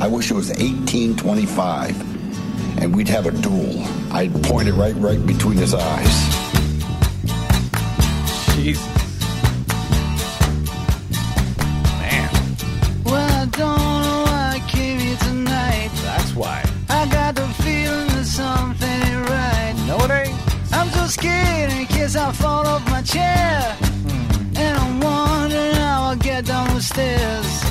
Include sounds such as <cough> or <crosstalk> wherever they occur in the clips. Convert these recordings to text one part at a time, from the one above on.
I wish it was 1825 and we'd have a duel. I'd point it right, right between his eyes. Jesus. Man, Well, I don't know why I came here tonight. that's why. I got the feeling that something ain't right. No, it ain't. I'm so scared in case I fall off my chair. Hmm. And I'm wondering how I'll get down the stairs.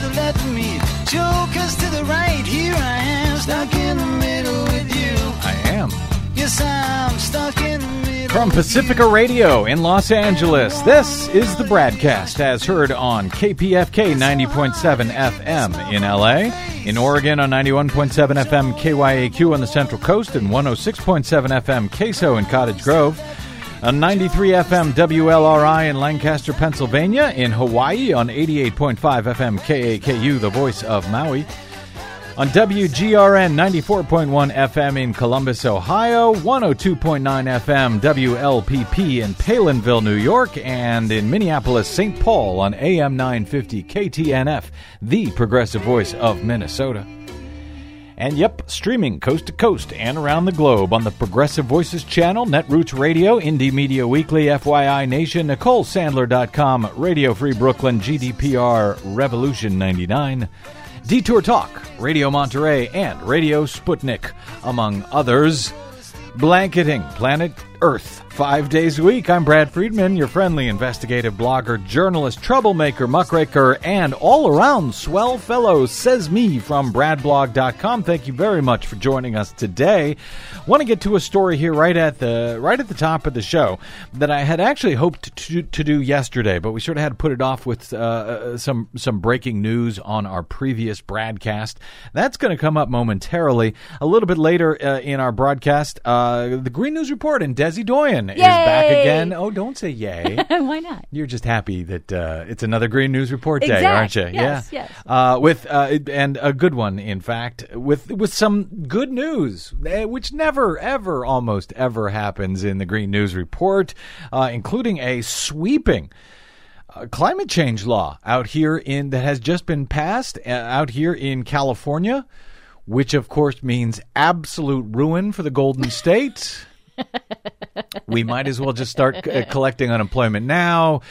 The left of me, jokers to the right. Here I am, stuck in the middle with you. I am. Yes, I'm stuck in the middle. From Pacifica. Radio in Los Angeles, this is the BradCast as heard on KPFK 90.7 FM in LA, in Oregon on 91.7 FM KYAQ on the Central Coast and 106.7 FM Queso in Cottage Grove. On 93 FM WLRI in Lancaster, Pennsylvania, in Hawaii on 88.5 FM KAKU, the voice of Maui. On WGRN 94.1 FM in Columbus, Ohio, 102.9 FM WLPP in Palenville, New York, and in Minneapolis, St. Paul on AM 950 KTNF, the progressive voice of Minnesota. And yep, streaming coast to coast and around the globe on the Progressive Voices channel, Netroots Radio, Indie Media Weekly, FYI Nation, NicoleSandler.com, Radio Free Brooklyn, GDPR, Revolution 99, Detour Talk, Radio Monterey, and Radio Sputnik, among others. Blanketing Planet Earth five days a week. I'm Brad Friedman, your friendly investigative blogger, journalist, troublemaker, muckraker, and all around swell fellow, says me from bradblog.com. Thank you very much for joining us today. Want to get to a story here right at the right at the top of the show that I had actually hoped to, to do yesterday, but we sort of had to put it off with uh, some some breaking news on our previous broadcast. That's going to come up momentarily. A little bit later uh, in our broadcast, uh, the Green News Report and Desi Doyen is back again. Oh, don't say yay. <laughs> Why not? You're just happy that uh, it's another Green News Report day, aren't you? Yes, yeah. yes. Uh, with uh, and a good one, in fact, with with some good news, eh, which never, ever, almost ever happens in the Green News Report, uh, including a sweeping. Uh, climate change law out here in that has just been passed uh, out here in California, which of course means absolute ruin for the Golden <laughs> State we might as well just start uh, collecting unemployment now.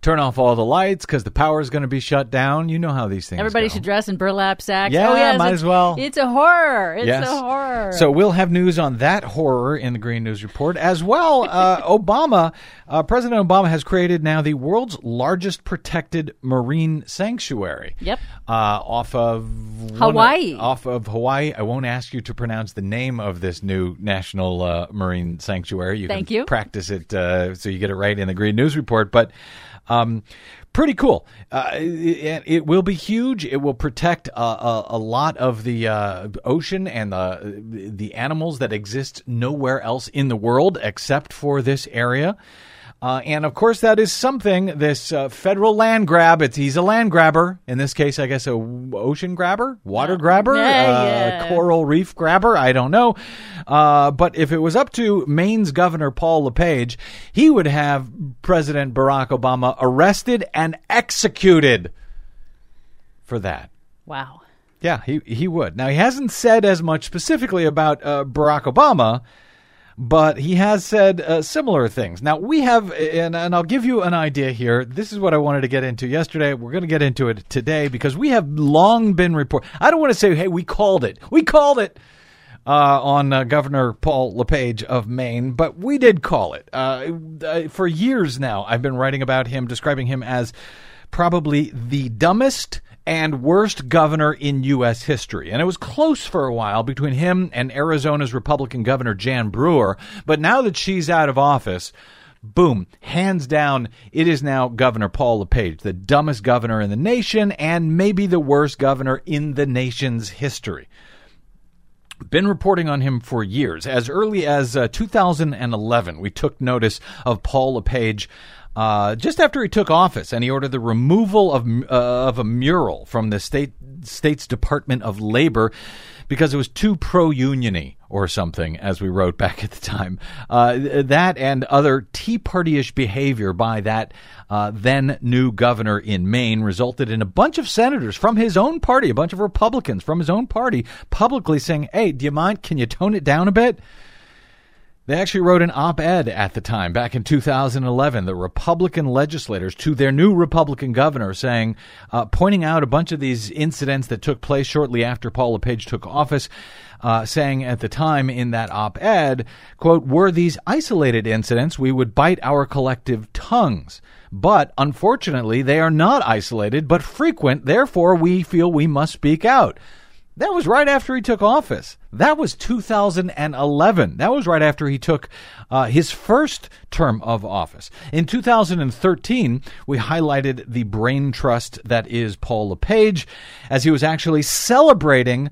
Turn off all the lights because the power is going to be shut down. You know how these things. Everybody go. should dress in burlap sacks. Yeah, oh, yes, might it's- as well. It's a horror. It's yes. a horror. So we'll have news on that horror in the Green News Report as well. <laughs> Uh, Obama, uh, President Obama has created now the world's largest protected marine sanctuary. Yep. Uh, off of Hawaii. off of Hawaii. I won't ask you to pronounce the name of this new national uh, marine sanctuary. You Thank can you. practice it uh, so you get it right in the Green News Report, but. Um, pretty cool. Uh, it, it will be huge. It will protect uh, a, a lot of the uh, ocean and the the animals that exist nowhere else in the world except for this area. Uh, and of course, that is something. This uh, federal land grab. It's he's a land grabber. In this case, I guess a w- ocean grabber, water grabber, Yeah, uh, yeah. coral reef grabber. I don't know. Uh, but if it was up to Maine's Governor Paul LePage, he would have President Barack Obama arrested and executed for that. wow. Yeah, he he would. Now he hasn't said as much specifically about uh, Barack Obama, but he has said uh, similar things. Now we have, and, and I'll give you an idea here. This is what I wanted to get into yesterday. We're going to get into it today because we have long been report. I don't want to say, hey, we called it. We called it. Uh, on uh, Governor Paul LePage of Maine, but we did call it. Uh, for years now, I've been writing about him, describing him as probably the dumbest and worst governor in U.S. history. And it was close for a while between him and Arizona's Republican Governor Jan Brewer. But now that she's out of office, boom, hands down, it is now Governor Paul LePage, the dumbest governor in the nation and maybe the worst governor in the nation's history been reporting on him for years. As early as uh, 2011, we took notice of Paul LePage uh, just after he took office, and he ordered the removal of uh, of a mural from the state state's Department of Labor because it was too pro uniony or something, as we wrote <laughs> back at the time. Uh, that and other Tea Party ish behavior by that uh, then new governor in Maine resulted in a bunch of senators from his own party, a bunch of Republicans from his own party, publicly saying, Hey, do you mind? Can you tone it down a bit? They actually wrote an op ed at the time, back in 2011, the Republican legislators to their new Republican governor saying, uh, pointing out a bunch of these incidents that took place shortly after Paul LePage took office. Uh, saying at the time in that op-ed, quote, were these isolated incidents, we would bite our collective tongues. But unfortunately, they are not isolated, but frequent. Therefore, we feel we must speak out. That was right after he took office. That was 2011. That was right after he took uh, his first term of office. In 2013, we highlighted the brain trust that is Paul LePage as he was actually celebrating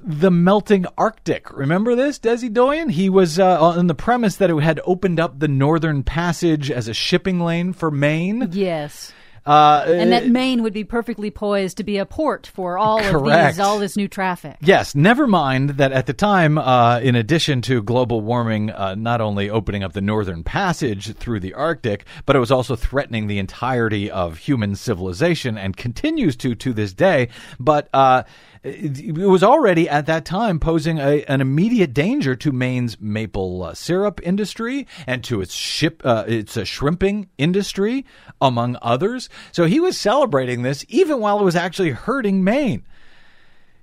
the melting Arctic. Remember this, Desi Doyen? He was uh, on the premise that it had opened up the Northern Passage as a shipping lane for Maine. Yes. Uh, and that Maine would be perfectly poised to be a port for all Correct. of these, all this new traffic. Yes, never mind that at the time, uh, in addition to global warming, uh, not only opening up the northern passage through the Arctic, but it was also threatening the entirety of human civilization and continues to to this day. But uh, it was already at that time posing a, an immediate danger to Maine's maple uh, syrup industry and to its ship, uh, its uh, shrimping industry, among others. So he was celebrating this even while it was actually hurting Maine.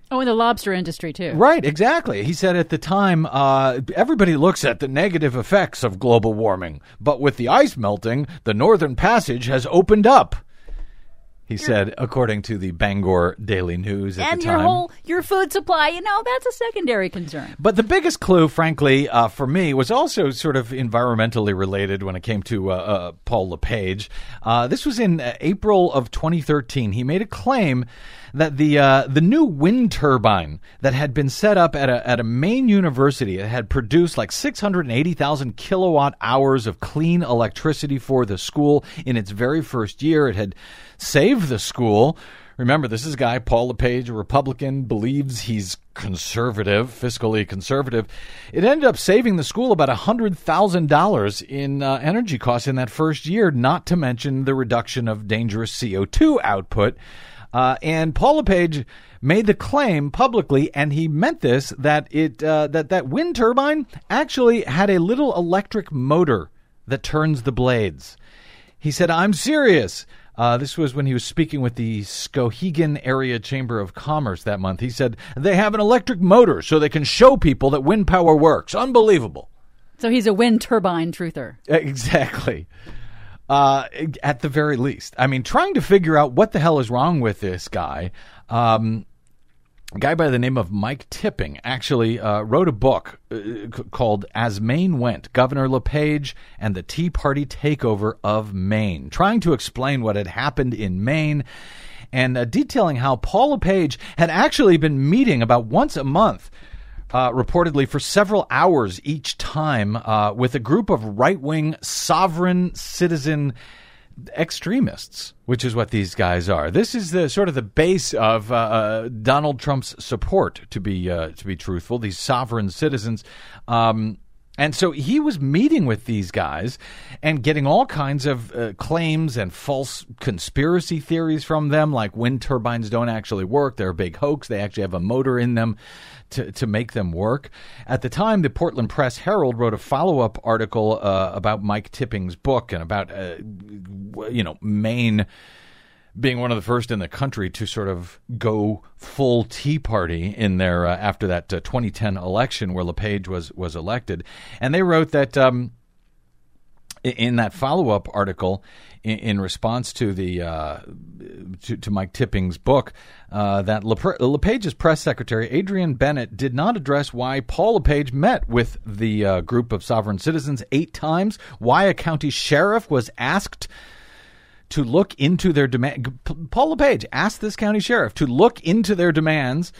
Oh, and the lobster industry too. Right, exactly. He said at the time, uh, everybody looks at the negative effects of global warming, but with the ice melting, the Northern Passage has opened up he said, according to the Bangor Daily News at and the your time. whole your food supply, you know, that's a secondary concern. But the biggest clue, frankly, uh, for me, was also sort of environmentally related when it came to uh, uh, Paul LePage. Uh, this was in uh, April of 2013. He made a claim that the uh, the new wind turbine that had been set up at a at a Maine university it had produced like 680,000 kilowatt hours of clean electricity for the school in its very first year. It had saved the school. Remember, this is a guy, Paul LePage, a Republican, believes he's conservative, fiscally conservative. It ended up saving the school about $100,000 in uh, energy costs in that first year, not to mention the reduction of dangerous CO2 output. Uh, and Paul LePage made the claim publicly, and he meant this that it uh, that that wind turbine actually had a little electric motor that turns the blades. He said, "I'm serious." Uh, this was when he was speaking with the Skowhegan Area Chamber of Commerce that month. He said they have an electric motor so they can show people that wind power works. Unbelievable. So he's a wind turbine truther. <laughs> Exactly. Uh, at the very least, I mean, trying to figure out what the hell is wrong with this guy. Um, a guy by the name of Mike Tipping actually uh, wrote a book uh, called As Maine Went Governor LePage and the Tea Party Takeover of Maine, trying to explain what had happened in Maine and uh, detailing how Paul LePage had actually been meeting about once a month. Uh, reportedly for several hours each time uh, with a group of right wing sovereign citizen extremists, which is what these guys are. This is the sort of the base of uh, uh, Donald Trump's support. To be uh, to be truthful, these sovereign citizens. Um, and so he was meeting with these guys and getting all kinds of uh, claims and false conspiracy theories from them, like wind turbines don't actually work. They're a big hoax. They actually have a motor in them to, to make them work. At the time, the Portland Press Herald wrote a follow up article uh, about Mike Tipping's book and about, uh, you know, Maine being one of the first in the country to sort of go full Tea Party in there uh, after that uh, 2010 election where LePage was was elected, and they wrote that um, in that follow up article in, in, response to the uh, to, to, Mike Tipping's book uh, that LePage's press secretary Adrian Bennett did not address why Paul LePage met with the uh, group of sovereign citizens eight times, why a county sheriff was asked to look into their demand. Paul LePage asked this county sheriff to look into their demands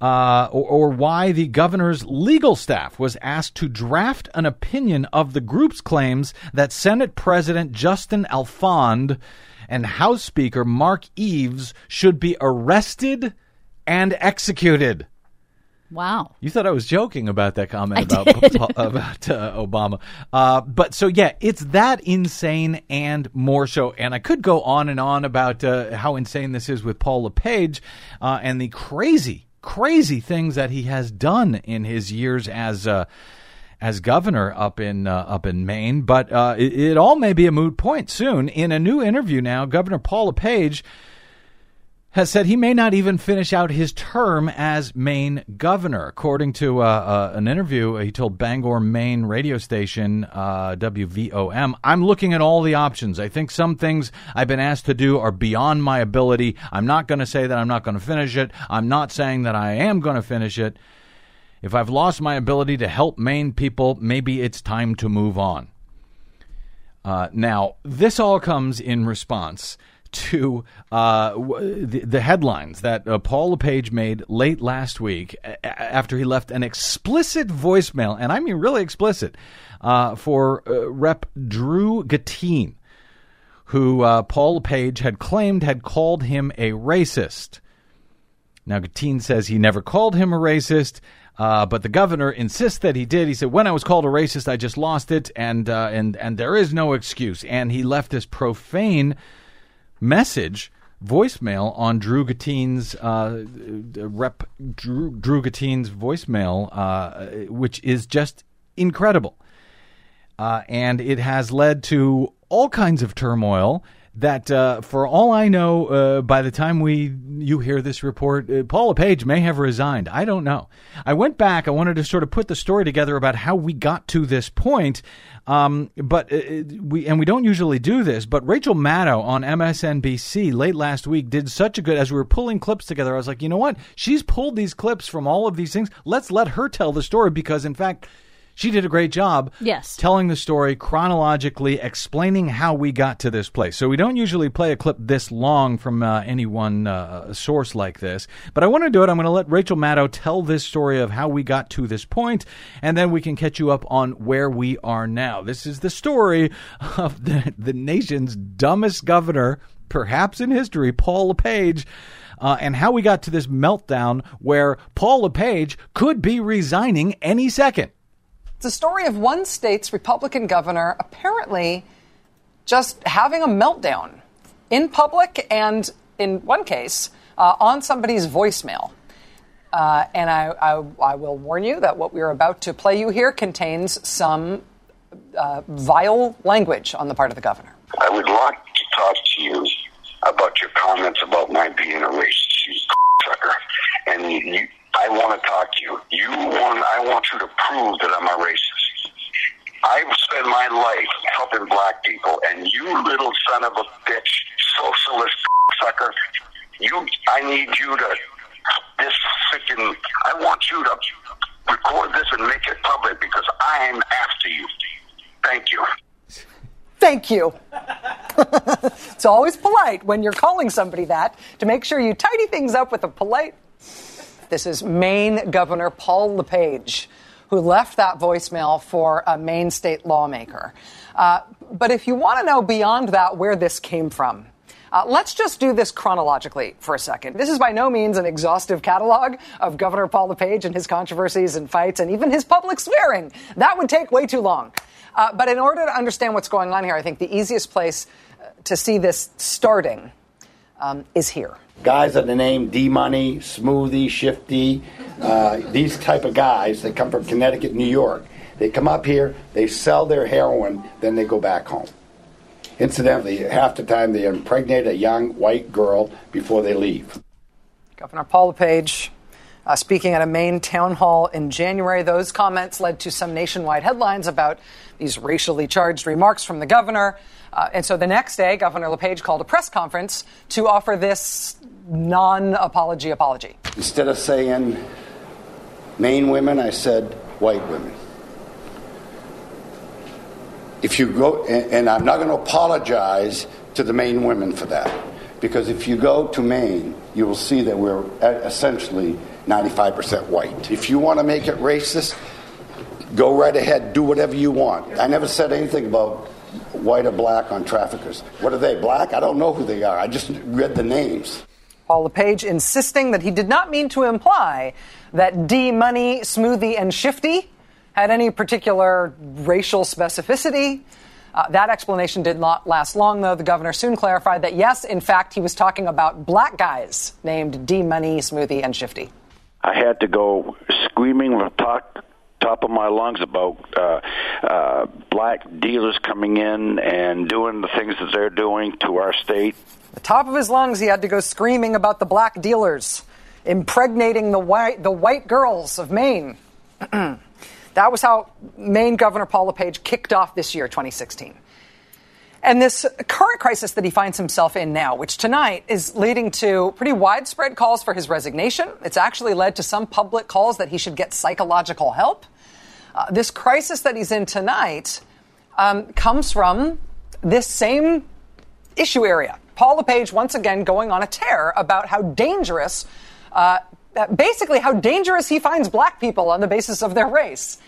uh, or, or why the governor's legal staff was asked to draft an opinion of the group's claims that Senate President Justin Alfond and House Speaker Mark Eves should be arrested and executed. Wow. You thought I was joking about that comment I about did. <laughs> about uh, Obama, uh, but so yeah, it's that insane and more so. And I could go on and on about uh, how insane this is with Paul LePage uh, and the crazy, crazy things that he has done in his years as. Uh, as governor up in uh, up in Maine, but uh, it, it all may be a moot point soon. In a new interview now, Governor Paul LePage has said he may not even finish out his term as Maine governor. According to uh, uh, an interview, he told Bangor, Maine radio station uh, WVOM, I'm looking at all the options. I think some things I've been asked to do are beyond my ability. I'm not going to say that I'm not going to finish it. I'm not saying that I am going to finish it. If I've lost my ability to help Maine people, maybe it's time to move on. Uh, now, this all comes in response to uh, the, the headlines that uh, Paul LePage made late last week a- after he left an explicit voicemail, and I mean really explicit, uh, for uh, Rep. Drew Gattine, who uh, Paul LePage had claimed had called him a racist. Now, Gattine says he never called him a racist. Uh, but the governor insists that he did. He said, "When I was called a racist, I just lost it, and uh, and and there is no excuse." And he left this profane message, voicemail on Drew Gattine's uh, rep Drew, Drew voicemail, uh, which is just incredible, uh, and it has led to all kinds of turmoil. That, uh, for all I know, uh, by the time we you hear this report, uh, Paul LePage may have resigned. I don't know. I went back. I wanted to sort of put the story together about how we got to this point. Um, but uh, we and we don't usually do this. But Rachel Maddow on MSNBC late last week did such a good as we were pulling clips together. I was like, you know what? She's pulled these clips from all of these things. Let's let her tell the story because, in fact. She did a great job Yes. telling the story chronologically, explaining how we got to this place. So we don't usually play a clip this long from uh, any one uh, source like this, but I want to do it. I'm going to let Rachel Maddow tell this story of how we got to this point, and then we can catch you up on where we are now. This is the story of <laughs> the, the nation's dumbest governor, perhaps in history, Paul LePage. Uh, and how we got to this meltdown where Paul LePage could be resigning any second. It's a story of one state's Republican governor apparently just having a meltdown in public and, in one case, uh, on somebody's voicemail. Uh, and I, I, I will warn you that what we are about to play you here contains some uh, vile language on the part of the governor. I would like to talk to you about your comments about my being a racist, you <laughs> sucker. And you, I want to talk to you. Want you to prove that I'm a racist. I've spent my life helping black people, and you little son of a bitch, socialist sucker, you, I need you to, this freaking, I want you to record this and make it public because I am after you. Thank you. Thank you. <laughs> it's always polite when you're calling somebody that to make sure you tidy things up with a polite. This is Maine Governor Paul LePage, who left that voicemail for a Maine state lawmaker. Uh, but if you want to know beyond that where this came from, uh, let's just do this chronologically for a second. This is by no means an exhaustive catalog of Governor Paul LePage and his controversies and fights and even his public swearing. That would take way too long. Uh, but in order to understand what's going on here, I think the easiest place uh, to see this starting um, is here. Guys that the name D Money, Smoothie, Shifty, uh, these type of guys that come from Connecticut, New York. They come up here, they sell their heroin, then they go back home. Incidentally, half the time they impregnate a young white girl before they leave. Governor Paul LePage uh, speaking at a Maine town hall in January. Those comments led to some nationwide headlines about these racially charged remarks from the governor. Uh, and so the next day, Governor LePage called a press conference to offer this non apology apology. Instead of saying Maine women, I said white women. If you go, and, I'm not going to apologize to the Maine women for that, Because if you go to Maine, you will see that we're essentially 95% white. If you want to make it racist, go right ahead, do whatever you want. I never said anything about white or black on traffickers. What are they, black? I don't know who they are. I just read the names. Paul LePage insisting that he did not mean to imply that D Money, Smoothie, and Shifty had any particular racial specificity. Uh, that explanation did not last long, though. The governor soon clarified that, yes, in fact, he was talking about black guys named D Money, Smoothie, and Shifty. I had to go screaming from top, top of my lungs about uh, uh, black dealers coming in and doing the things that they're doing to our state. The top of his lungs, he had to go screaming about the black dealers impregnating the white, the white girls of Maine. <clears throat> that was how Maine Governor Paul LePage kicked off this year, 2016. And this current crisis that he finds himself in now, which tonight is leading to pretty widespread calls for his resignation. It's actually led to some public calls that he should get psychological help. Uh, this crisis that he's in tonight um, comes from this same issue area. Paul LePage once again going on a tear about how dangerous, uh, basically how dangerous he finds black people on the basis of their race.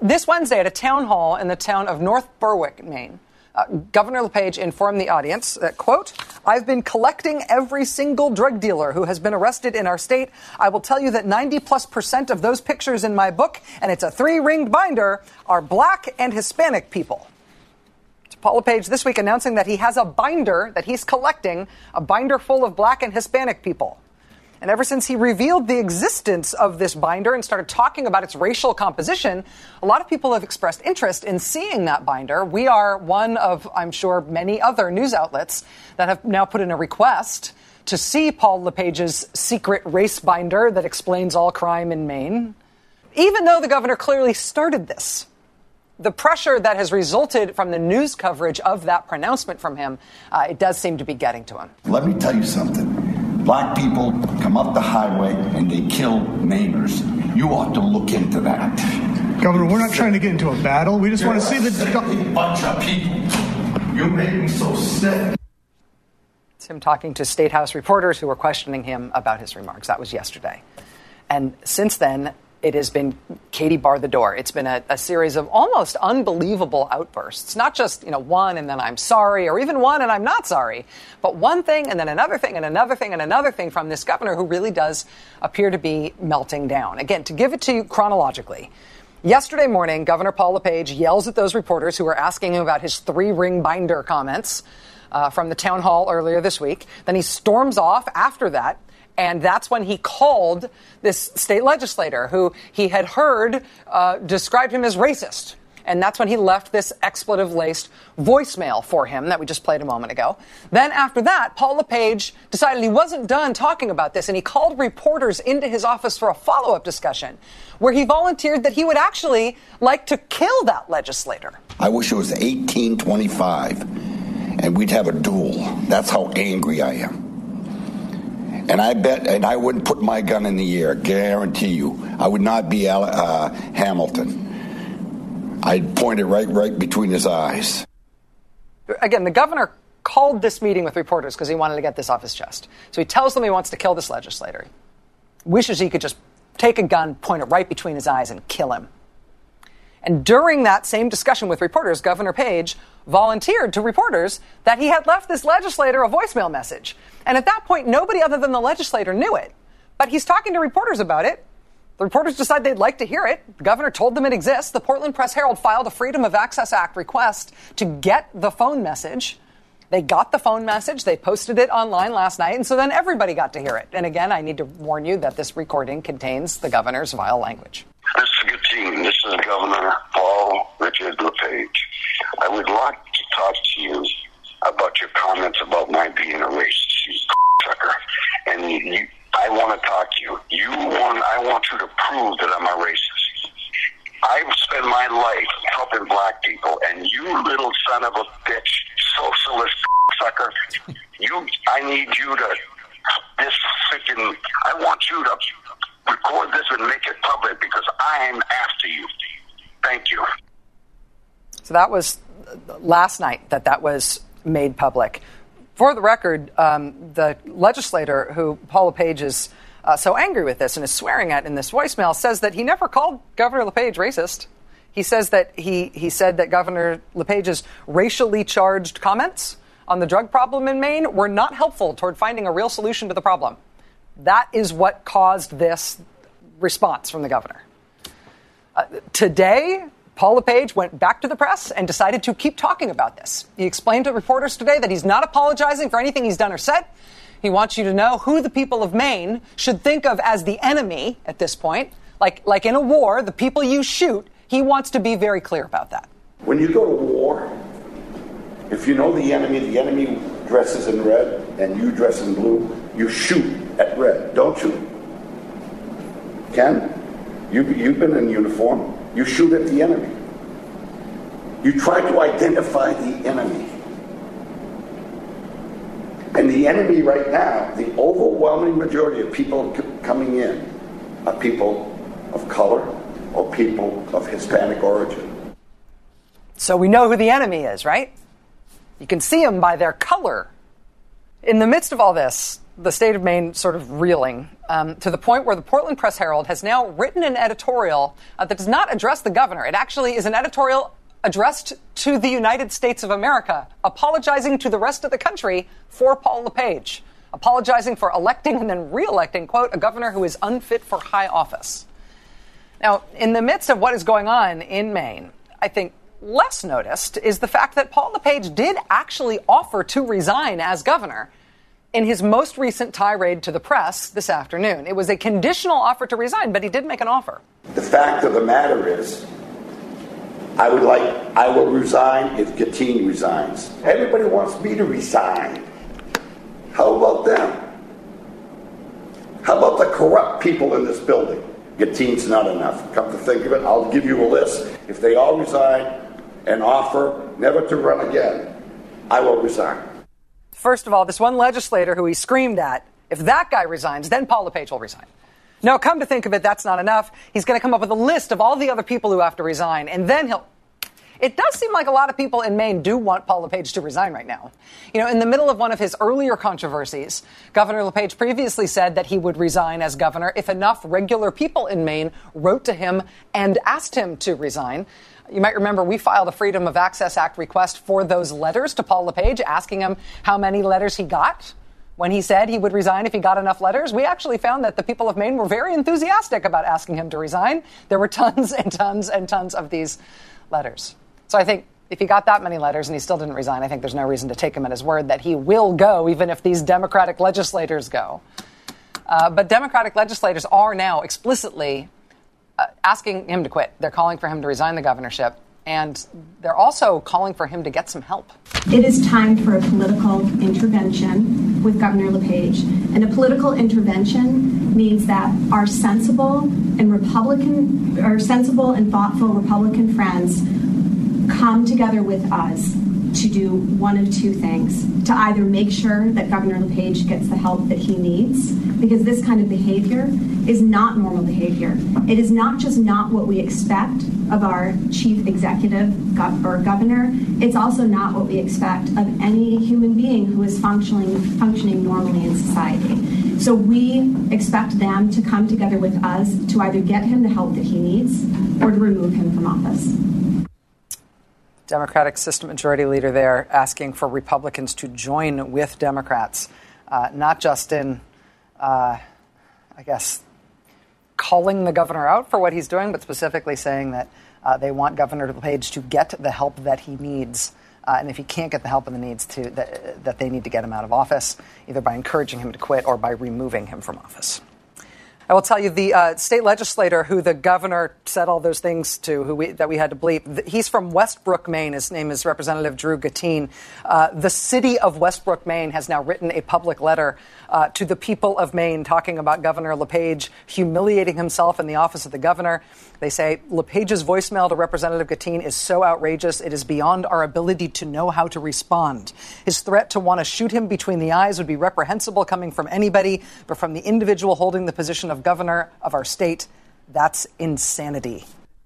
This Wednesday at a town hall in the town of North Berwick, Maine, uh, Governor LePage informed the audience that, quote, I've been collecting every single drug dealer who has been arrested in our state. I will tell you that 90 plus percent of those pictures in my book, and it's a three ringed binder, are black and Hispanic people. Paul LePage this week announcing that he has a binder that he's collecting, a binder full of black and Hispanic people. And ever since he revealed the existence of this binder and started talking about its racial composition, a lot of people have expressed interest in seeing that binder. We are one of, I'm sure, many other news outlets that have now put in a request to see Paul LePage's secret race binder that explains all crime in Maine. Even though the governor clearly started this, the pressure that has resulted from the news coverage of that pronouncement from him, uh, it does seem to be getting to him. Let me tell you something black people come up the highway and they kill neighbors. You ought to look into that. Governor, we're not trying to get into a battle. We just You're want to see the bunch of people. You make me so sick. It's him talking to State House reporters who were questioning him about his remarks. That was yesterday. And since then, it has been Katie bar the door. It's been a, a, series of almost unbelievable outbursts. Not just, you know, one and then I'm sorry, or even one and I'm not sorry, but one thing and then another thing and another thing and another thing from this governor who really does appear to be melting down. Again, to give it to you chronologically. Yesterday morning, Governor Paul LePage yells at those reporters who were asking him about his three ring binder comments uh, from the town hall earlier this week. Then he storms off after that and that's when he called this state legislator who he had heard uh, described him as racist. And that's when he left this expletive laced voicemail for him that we just played a moment ago. Then after that, Paul LePage decided he wasn't done talking about this and he called reporters into his office for a follow up discussion where he volunteered that he would actually like to kill that legislator. I wish it was 1825 and we'd have a duel. That's how angry I am. And I bet, and I wouldn't put my gun in the air, guarantee you. I would not be uh, Hamilton. I'd point it right, right between his eyes. Again, the governor called this meeting with reporters because he wanted to get this off his chest. So he tells them he wants to kill this legislator. Wishes he could just take a gun, point it right between his eyes, and kill him. And during that same discussion with reporters, Governor Page volunteered to reporters that he had left this legislator a voicemail message. And at that point, nobody other than the legislator knew it. But he's talking to reporters about it. The reporters decide they'd like to hear it. The governor told them it exists. The Portland Press Herald filed a Freedom of Access Act request to get the phone message. They got the phone message. They posted it online last night. And so then everybody got to hear it. And again, I need to warn you that this recording contains the governor's vile language. This is a good team. This is Governor Paul Richard LePage. I would like to talk to you about your comments about my being a racist, you sucker. And you, I want to talk to you. You want, I want you to prove that I'm a racist. I've spent my life helping black people, and you little son of a bitch, socialist sucker, you, I need you to, this freaking, I want you to record this and make it public because I am after you. Thank you. So that was last night that that was made public. For the record, um, the legislator who Paul LePage is uh, so angry with this and is swearing at in this voicemail says that he never called Governor LePage racist. He says that he, he said that Governor LePage's racially charged comments on the drug problem in Maine were not helpful toward finding a real solution to the problem. That is what caused this response from the governor. Uh, today, Paul LePage went back to the press and decided to keep talking about this. He explained to reporters today that he's not apologizing for anything he's done or said. He wants you to know who the people of Maine should think of as the enemy at this point. Like, like in a war, the people you shoot, he wants to be very clear about that. When you go to war, if you know the enemy, the enemy dresses in red and you dress in blue, you shoot at red, don't you? Ken, you, you've been in uniform. You shoot at the enemy. You try to identify the enemy. And the enemy right now, the overwhelming majority of people c- coming in are people of color or people of Hispanic origin. So we know who the enemy is, right? You can see them by their color. In the midst of all this, the state of Maine sort of reeling um, to the point where the Portland Press Herald has now written an editorial uh, that does not address the governor. It actually is an editorial addressed to the United States of America, apologizing to the rest of the country for Paul LePage, apologizing for electing and then re-electing, quote, a governor who is unfit for high office. Now, in the midst of what is going on in Maine, I think less noticed is the fact that Paul LePage did actually offer to resign as governor in his most recent tirade to the press this afternoon. It was a conditional offer to resign, but he did make an offer. The fact of the matter is, I would like, I will resign if Gattine resigns. Everybody wants me to resign. How about them? How about the corrupt people in this building? Gattine's not enough. Come to think of it, I'll give you a list. If they all resign and offer never to run again, I will resign. First of all, this one legislator who he screamed at, if that guy resigns, then Paul LePage will resign. No, come to think of it, that's not enough. He's going to come up with a list of all the other people who have to resign, and then he'll. It does seem like a lot of people in Maine do want Paul LePage to resign right now. You know, in the middle of one of his earlier controversies, Governor LePage previously said that he would resign as governor if enough regular people in Maine wrote to him and asked him to resign. You might remember we filed a Freedom of Access Act request for those letters to Paul LePage, asking him how many letters he got when he said he would resign if he got enough letters. We actually found that the people of Maine were very enthusiastic about asking him to resign. There were tons and tons and tons of these letters. So I think if he got that many letters and he still didn't resign, I think there's no reason to take him at his word that he will go, even if these Democratic legislators go. Uh, but Democratic legislators are now explicitly Uh, asking him to quit. They're calling for him to resign the governorship. And they're also calling for him to get some help. It is time for a political intervention with Governor LePage. And a political intervention means that our sensible and Republican, our sensible and thoughtful Republican friends come together with us to do one of two things to either make sure that Governor LePage gets the help that he needs, because this kind of behavior is not normal behavior. It is not just not what we expect of our chief executive or governor, it's also not what we expect of any human being who is functioning, functioning normally in society. So we expect them to come together with us to either get him the help that he needs or to remove him from office. Democratic system majority leader there asking for Republicans to join with Democrats, uh, not just in, uh, I guess, calling the governor out for what he's doing, but specifically saying that uh, they want Governor LePage to get the help that he needs. Uh, and if he can't get the help and the needs to, that, that they need to get him out of office, either by encouraging him to quit or by removing him from office. I will tell you the uh, state legislator who the governor said all those things to, who we, that we had to bleep. He's from Westbrook, Maine. His name is Representative Drew Gattine. Uh, the city of Westbrook, Maine, has now written a public letter uh, to the people of Maine talking about Governor LePage humiliating himself in the office of the governor. They say LePage's voicemail to Representative Gattine is so outrageous it is beyond our ability to know how to respond. His threat to want to shoot him between the eyes would be reprehensible coming from anybody, but from the individual holding the position of governor of our state, that's insanity.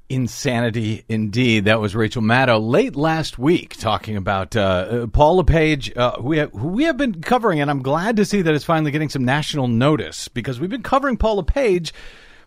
Insanity indeed. That was Rachel Maddow late last week talking about uh, Paul LePage, uh, who, we have, who we have been covering, and I'm glad to see that it's finally getting some national notice because we've been covering Paul LePage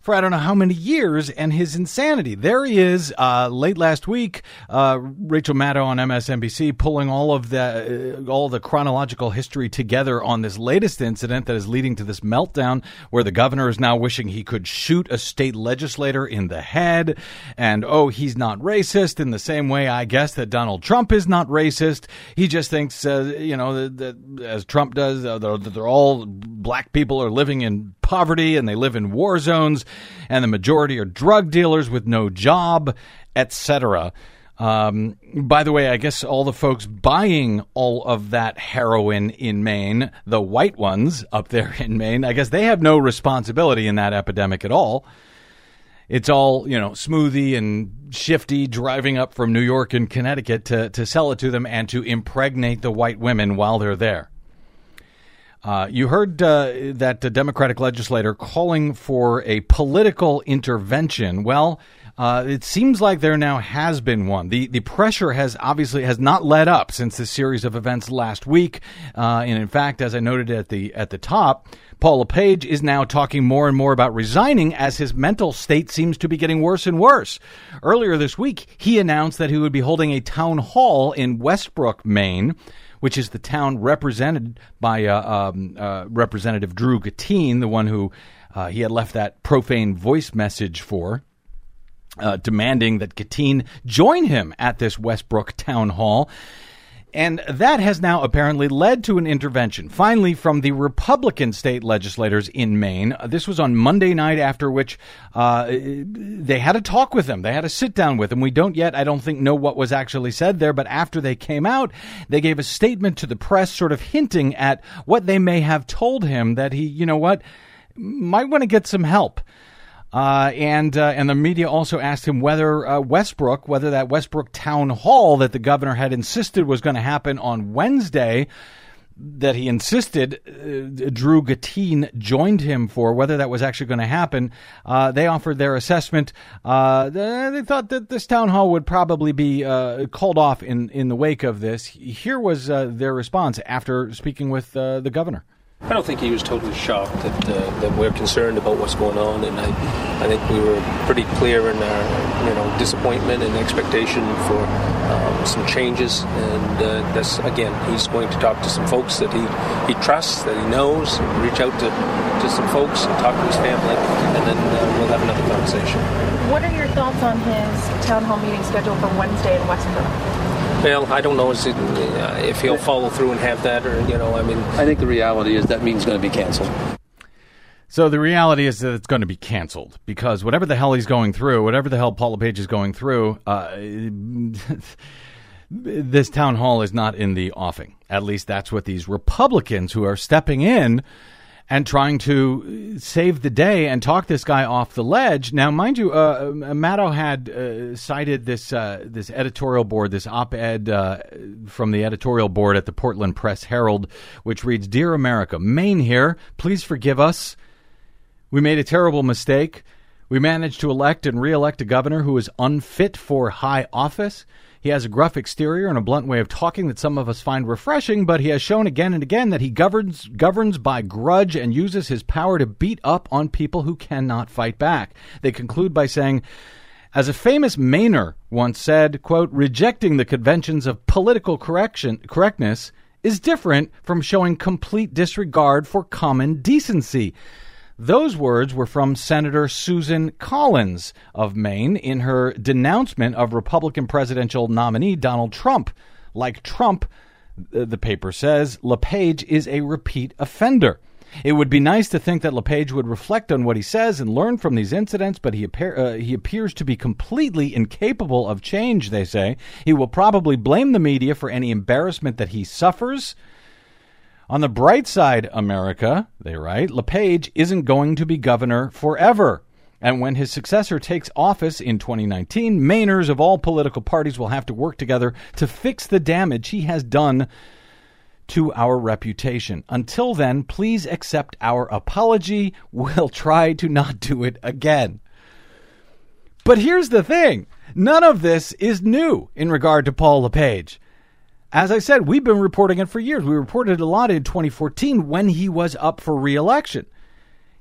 for I don't know how many years and his insanity. There he is, uh, late last week. Uh, Rachel Maddow on MSNBC pulling all of the uh, all the chronological history together on this latest incident that is leading to this meltdown, where the governor is now wishing he could shoot a state legislator in the head, and oh, he's not racist in the same way I guess that Donald Trump is not racist. He just thinks, uh, you know, that, that, as Trump does, uh, that they're all black people are living in poverty and they live in war zones and the majority are drug dealers with no job, etc. Um, by the way, I guess all the folks buying all of that heroin in Maine, the white ones up there in Maine, I guess they have no responsibility in that epidemic at all. It's all, you know, smoothie and shifty driving up from New York and Connecticut to, to sell it to them and to impregnate the white women while they're there. Uh, you heard uh, that the Democratic legislator calling for a political intervention. Well, uh, it seems like there now has been one. The the pressure has obviously has not let up since the series of events last week, uh, and in fact, as I noted at the at the top, Paul Page is now talking more and more about resigning as his mental state seems to be getting worse and worse. Earlier this week, he announced that he would be holding a town hall in Westbrook, Maine which is the town represented by uh, um, uh, Representative Drew Gattine, the one who uh, he had left that profane voice message for. Uh, demanding that Gattine join him at this Westbrook town hall. And that has now apparently led to an intervention, finally, from the Republican state legislators in Maine. This was on Monday night, after which uh, they had a talk with them. They had a sit down with them. We don't yet, I don't think, know what was actually said there, but after they came out, they gave a statement to the press, sort of hinting at what they may have told him that he, you know what, might want to get some help. Uh, and uh, and the media also asked him whether uh, Westbrook, whether that Westbrook town hall that the governor had insisted was going to happen on Wednesday, that he insisted uh, Drew Gattine joined him for, whether that was actually going to happen. Uh, they offered their assessment. Uh, they thought that this town hall would probably be called off in in the wake of this. Here was their response after speaking with the governor. I don't think he was totally shocked that uh, that we're concerned about what's going on, and I, I think we were pretty clear in our you know disappointment and expectation for um, some changes. And uh, that's again, he's going to talk to some folks that he, he trusts, that he knows, reach out to, to some folks and talk to his family, and then uh, we'll have another conversation. What are your thoughts on his town hall meeting scheduled for Wednesday in Westbrook? Well, I don't know uh, if he'll follow through and have that, or you know, I mean, I think the reality is that meeting's going to be canceled. So the reality is that it's going to be canceled because whatever the hell he's going through, whatever the hell Paul LePage is going through, uh, <laughs> this town hall is not in the offing. At least that's what these Republicans who are stepping in and trying to save the day and talk this guy off the ledge. Now, mind you, uh, Maddow had uh, cited this uh, this editorial board, this op-ed uh, from the editorial board at the Portland Press Herald, which reads: "Dear America, Maine here. Please forgive us. We made a terrible mistake." We managed to elect and re-elect a governor who is unfit for high office. He has a gruff exterior and a blunt way of talking that some of us find refreshing, but he has shown again and again that he governs governs by grudge and uses his power to beat up on people who cannot fight back. They conclude by saying, as a famous Mainer once said, quote, rejecting the conventions of political correction, correctness is different from showing complete disregard for common decency. Those words were from Senator Susan Collins of Maine in her denouncement of Republican presidential nominee Donald Trump. Like Trump, the paper says, LePage is a repeat offender. It would be nice to think that LePage would reflect on what he says and learn from these incidents, but he, appear, uh, he appears to be completely incapable of change, they say. He will probably blame the media for any embarrassment that he suffers. On the bright side, America, they write, LePage isn't going to be governor forever. And when his successor takes office in 2019, Mainers of all political parties will have to work together to fix the damage he has done to our reputation. Until then, please accept our apology. <laughs> We'll try to not do it again. But here's the thing none of this is new in regard to Paul LePage. As I said, we've been reporting it for years. We reported a lot in 2014 when he was up for reelection.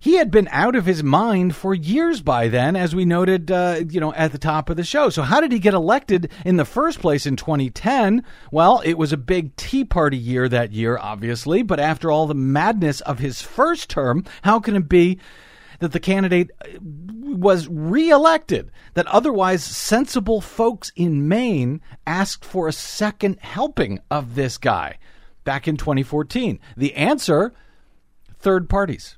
He had been out of his mind for years by then, as we noted, uh, you know, at the top of the show. So how did he get elected in the first place in 2010? Well, it was a big Tea Party year that year, obviously. But after all the madness of his first term, how can it be that the candidate was reelected? That otherwise sensible folks in Maine asked for a second helping of this guy back in 2014. The answer: third parties.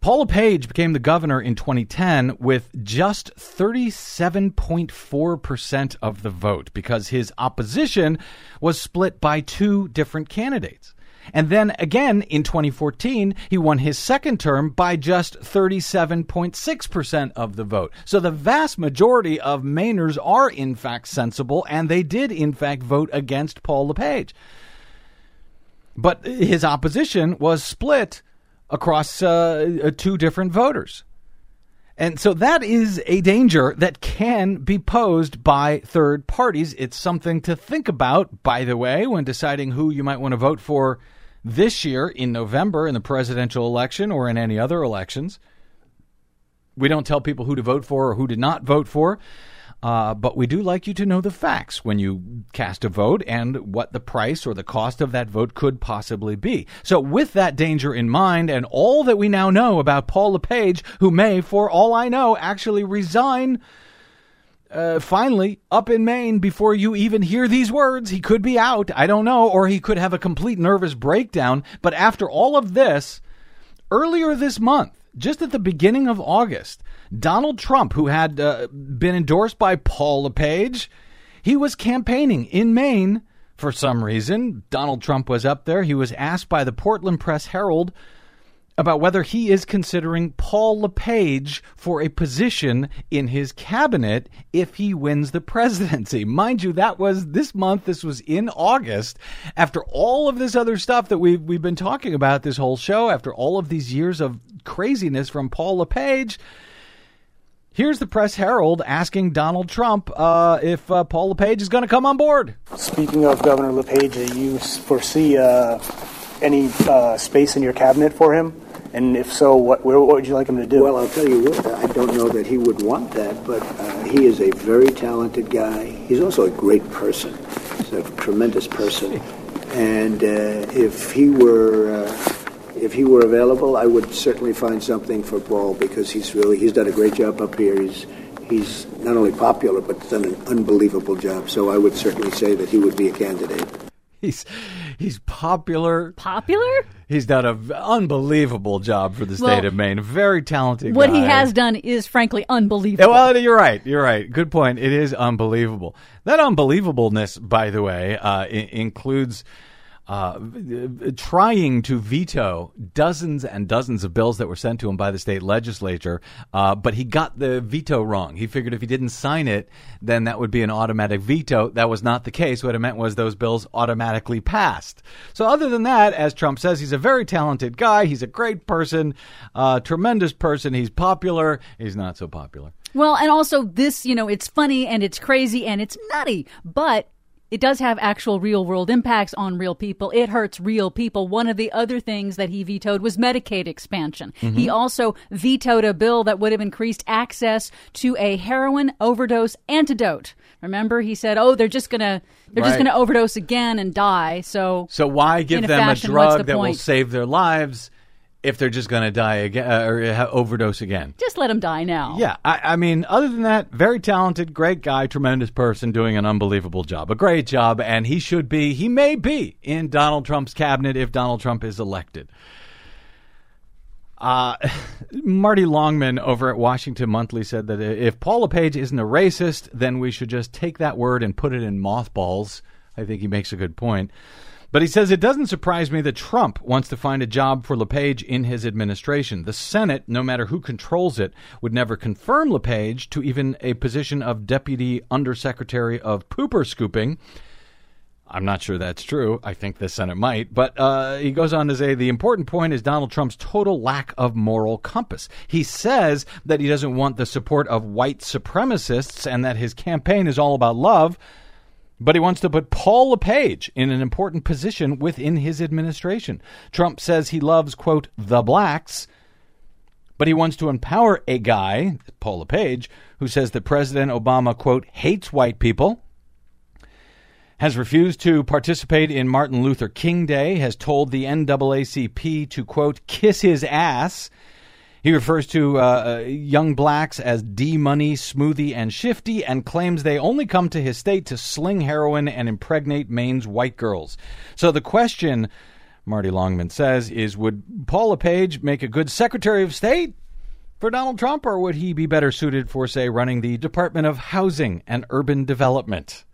Paula LePage became the governor in 2010 with just 37.4% of the vote because his opposition was split by two different candidates. And then again in 2014, he won his second term by just 37.6% of the vote. So the vast majority of Mainers are in fact sensible, and they did in fact vote against Paul LePage. But his opposition was split across uh, uh, two different voters. And so that is a danger that can be posed by third parties. It's something to think about, by the way, when deciding who you might want to vote for this year in November in the presidential election or in any other elections. We don't tell people who to vote for or who to not vote for. Uh, but we do like you to know the facts when you cast a vote and what the price or the cost of that vote could possibly be. So, with that danger in mind and all that we now know about Paul LePage, who may, for all I know, actually resign uh, finally up in Maine before you even hear these words. He could be out. I don't know. Or he could have a complete nervous breakdown. But after all of this, earlier this month, just at the beginning of August, Donald Trump, who had uh, been endorsed by Paul LePage, he was campaigning in Maine for some reason. Donald Trump was up there. He was asked by the Portland Press Herald about whether he is considering Paul LePage for a position in his cabinet if he wins the presidency. <laughs> Mind you, that was this month. This was in August. After all of this other stuff that we've, we've been talking about this whole show, after all of these years of craziness from Paul LePage, Here's the Press Herald asking Donald Trump uh, if uh, Paul LePage is going to come on board. Speaking of Governor LePage, do you foresee uh, any uh, space in your cabinet for him? And if so, what, what would you like him to do? Well, I'll tell you what, I don't know that he would want that, but uh, he is a very talented guy. He's also a great person. He's a tremendous person. <laughs> And uh, if he were if he were available, I would certainly find something for Paul because he's really he's done a great job up here. He's he's not only popular but done an unbelievable job. So I would certainly say that he would be a candidate. He's he's popular. Popular? He's done an unbelievable job for the state Well, of Maine. Very talented. What guy. he has done is frankly unbelievable. well, you're right. You're right. Good point. It is unbelievable. That unbelievableness, by the way, uh, i- includes uh, trying to veto dozens and dozens of bills that were sent to him by the state legislature, uh, but he got the veto wrong. He figured if he didn't sign it, then that would be an automatic veto. That was not the case. What it meant was those bills automatically passed. So, other than that, as Trump says, he's a very talented guy. He's a great person, uh, tremendous person. He's popular. He's not so popular. Well, and also this, you know, it's funny and it's crazy and it's nutty, but it does have actual real world impacts on real people. It hurts real people. One of the other things that he vetoed was Medicaid expansion. Mhm. He also vetoed a bill that would have increased access to a heroin overdose antidote. Remember, he said, "Oh, they're just gonna they're just gonna overdose again and die." So, So why give a them a fashion, the drug that will point? save their lives if they're just going to die again uh, or ha- overdose again? just let him die now. Yeah, I, I mean, other than that, very talented, great guy, tremendous person, doing an unbelievable job, a great job, and he should be, he may be in Donald Trump's cabinet if Donald Trump is elected. Uh, <laughs> Marty Longman over at Washington Monthly said that if Paul LePage isn't a racist, then we should just take that word and put it in mothballs. I think he makes a good point. But he says it doesn't surprise me that Trump wants to find a job for LePage in his administration. The Senate, no matter who controls it, would never confirm LePage to even a position of deputy undersecretary of pooper scooping. I'm not sure that's true. I think the Senate might. But uh, he goes on to say the important point is Donald Trump's total lack of moral compass. He says that he doesn't want the support of white supremacists and that his campaign is all about love. But he wants to put Paul LePage in an important position within his administration. Trump says he loves, quote, the blacks, but he wants to empower a guy, Paul LePage, who says that President Obama, quote, hates white people has refused to participate in Martin Luther King Day, has told the NAACP to, quote, kiss his ass. He refers to uh, young blacks as D Money, Smoothie, and Shifty, and claims they only come to his state to sling heroin and impregnate Maine's white girls. So the question, Marty Longman says, is would Paul LePage make a good Secretary of State? For Donald Trump, or would he be better suited for, say, running the Department of Housing and Urban Development?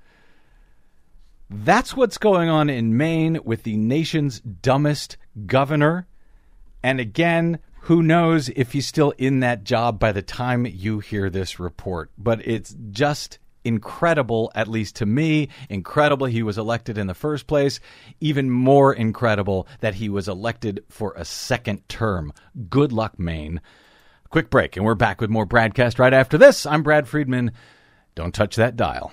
That's what's going on in Maine with the nation's dumbest governor. And again, who knows if he's still in that job by the time you hear this report. But it's just incredible, at least to me. Incredible he was elected in the first place. Even more incredible that he was elected for a second term. Good luck, Maine. Quick break, and we're back with more BradCast right after this. I'm Brad Friedman. Don't touch that dial.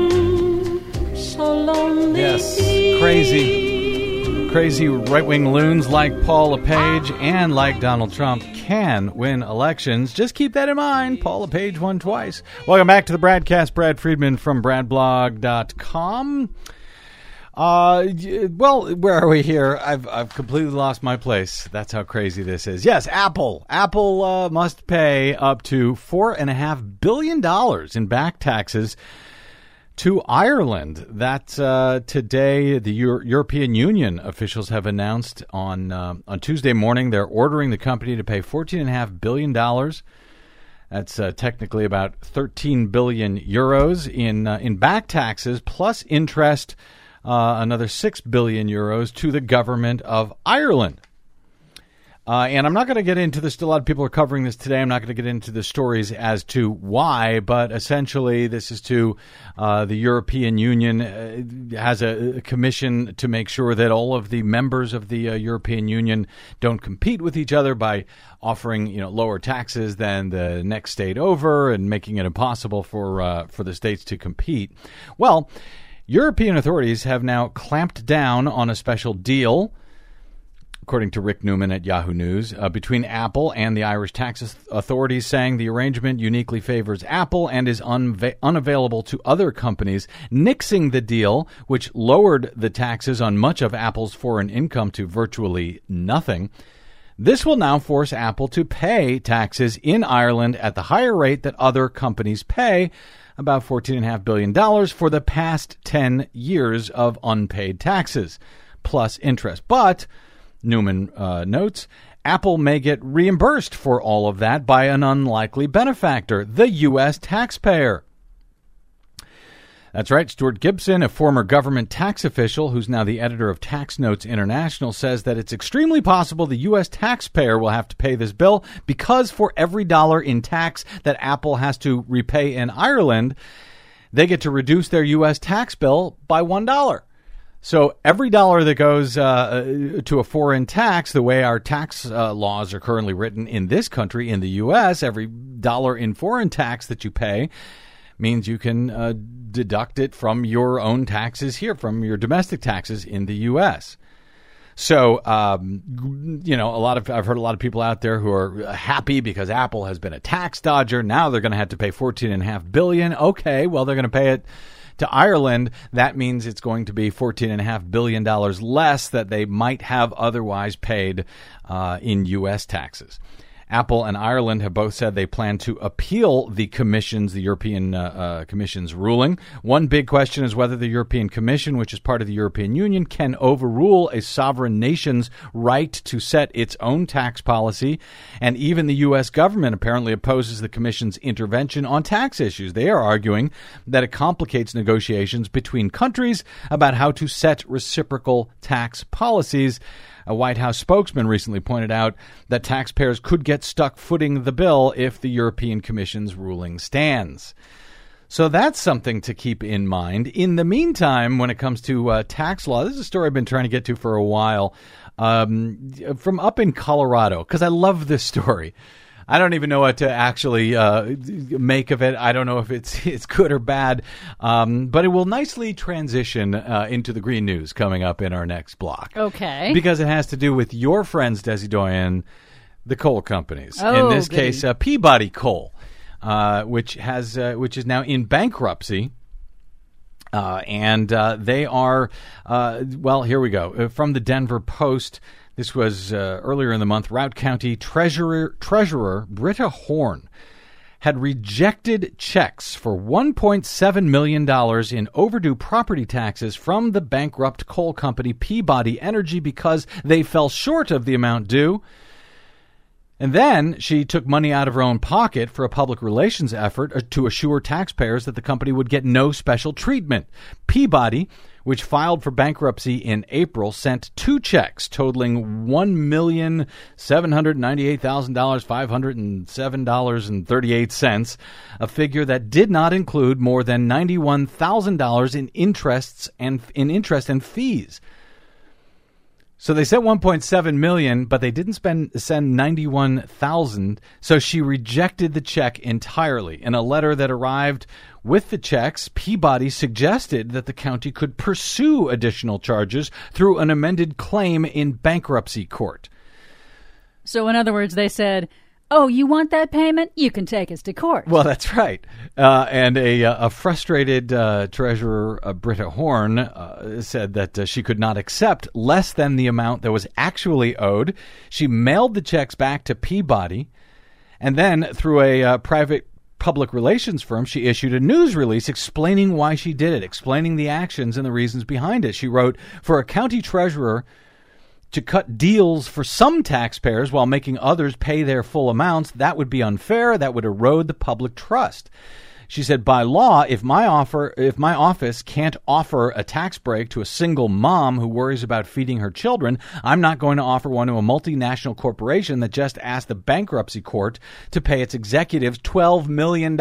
lonely. Yes, crazy. Crazy right wing loons like Paul LePage and like Donald Trump can win elections. Just keep that in mind. Paul LePage won twice. Welcome back to the BradCast. Brad Friedman from BradBlog.com. Uh, well, where are we here? I've I've completely lost my place. That's how crazy this is. Yes, Apple. Apple uh, must pay up to four and a half billion dollars in back taxes to Ireland. That uh, today the Euro- European Union officials have announced on uh, on Tuesday morning they're ordering the company to pay fourteen and a half billion dollars. That's uh, technically about 13 billion euros in uh, in back taxes plus interest, uh, another 6 billion euros to the government of Ireland. Uh, and I'm not going to get into this. A lot of people are covering this today. I'm not going to get into the stories as to why, but essentially, this is to uh, the European Union uh, has a, commission to make sure that all of the members of the uh, European Union don't compete with each other by offering you know lower taxes than the next state over and making it impossible for uh, for the states to compete. Well, European authorities have now clamped down on a special deal according to Rick Newman at Yahoo News, uh, between Apple and the Irish tax authorities, saying the arrangement uniquely favors Apple and is unva- unavailable to other companies, nixing the deal, which lowered the taxes on much of Apple's foreign income to virtually nothing. This will now force Apple to pay taxes in Ireland at the higher rate that other companies pay, about $14.5 billion for the past 10 years of unpaid taxes, plus interest. But Newman uh, notes, Apple may get reimbursed for all of that by an unlikely benefactor, the U.S. taxpayer. That's right. Stuart Gibson, a former government tax official who's now the editor of Tax Notes International, says that it's extremely possible the U.S. taxpayer will have to pay this bill because for every dollar in tax that Apple has to repay in Ireland, they get to reduce their U.S. tax bill by $1. So every dollar that goes uh, to a foreign tax, the way our tax uh, laws are currently written in this country, in the U.S., every dollar in foreign tax that you pay means you can uh, deduct it from your own taxes here, from your domestic taxes in the U.S. So, um, you know, a lot of I've heard a lot of people out there who are happy because Apple has been a tax dodger. Now they're going to have to pay fourteen and a half billion. Okay, well they're going to pay it to Ireland. That means it's going to be fourteen and a half billion dollars less that they might have otherwise paid uh, in U.S. taxes. Apple and Ireland have both said they plan to appeal the Commission's, the European uh, uh, Commission's ruling. One big question is whether the European Commission, which is part of the European Union, can overrule a sovereign nation's right to set its own tax policy. And even the U.S. government apparently opposes the Commission's intervention on tax issues. They are arguing that it complicates negotiations between countries about how to set reciprocal tax policies. A White House spokesman recently pointed out that taxpayers could get stuck footing the bill if the European Commission's ruling stands. So that's something to keep in mind. In the meantime, when it comes to uh, tax law, this is a story I've been trying to get to for a while um, from up in Colorado because I love this story. I don't even know what to actually uh, make of it. I don't know if it's <laughs> it's good or bad, um, but it will nicely transition uh, into the green news coming up in our next block. Okay. because it has to do with your friends, Desi Doyen, the coal companies. Oh, in this goody. case, uh, Peabody Coal, uh, which has uh, which is now in bankruptcy. Uh, and uh, they are, uh, well, here we go. From the Denver Post, this was uh, earlier in the month. Routt County Treasurer, Treasurer Britta Horn had rejected checks for $1.7 million in overdue property taxes from the bankrupt coal company Peabody Energy because they fell short of the amount due. And then she took money out of her own pocket for a public relations effort uh, to assure taxpayers that the company would get no special treatment. Peabody, which filed for bankruptcy in April, sent two checks totaling one million seven hundred ninety-eight thousand dollars five hundred and seven dollars and thirty-eight cents, a figure that did not include more than ninety-one thousand dollars in interests and in interest and fees. So they sent 1.7 million, but they didn't spend send 91,000. So she rejected the check entirely. In a letter that arrived with the checks, Peabody suggested that the county could pursue additional charges through an amended claim in bankruptcy court. So, in other words, they said, "Oh, you want that payment? You can take us to court." Well, that's right. Uh, and a, uh, a frustrated uh, treasurer, uh, Britta Horn, uh, said that uh, she could not accept less than the amount that was actually owed. She mailed the checks back to Peabody, and then through a uh, private public relations firm, she issued a news release explaining why she did it, explaining the actions and the reasons behind it. She wrote, "For a county treasurer." to cut deals for some taxpayers while making others pay their full amounts, that would be unfair. That would erode the public trust. She said, by law, if my offer, if my office can't offer a tax break to a single mom who worries about feeding her children, I'm not going to offer one to a multinational corporation that just asked the bankruptcy court to pay its executives $12 million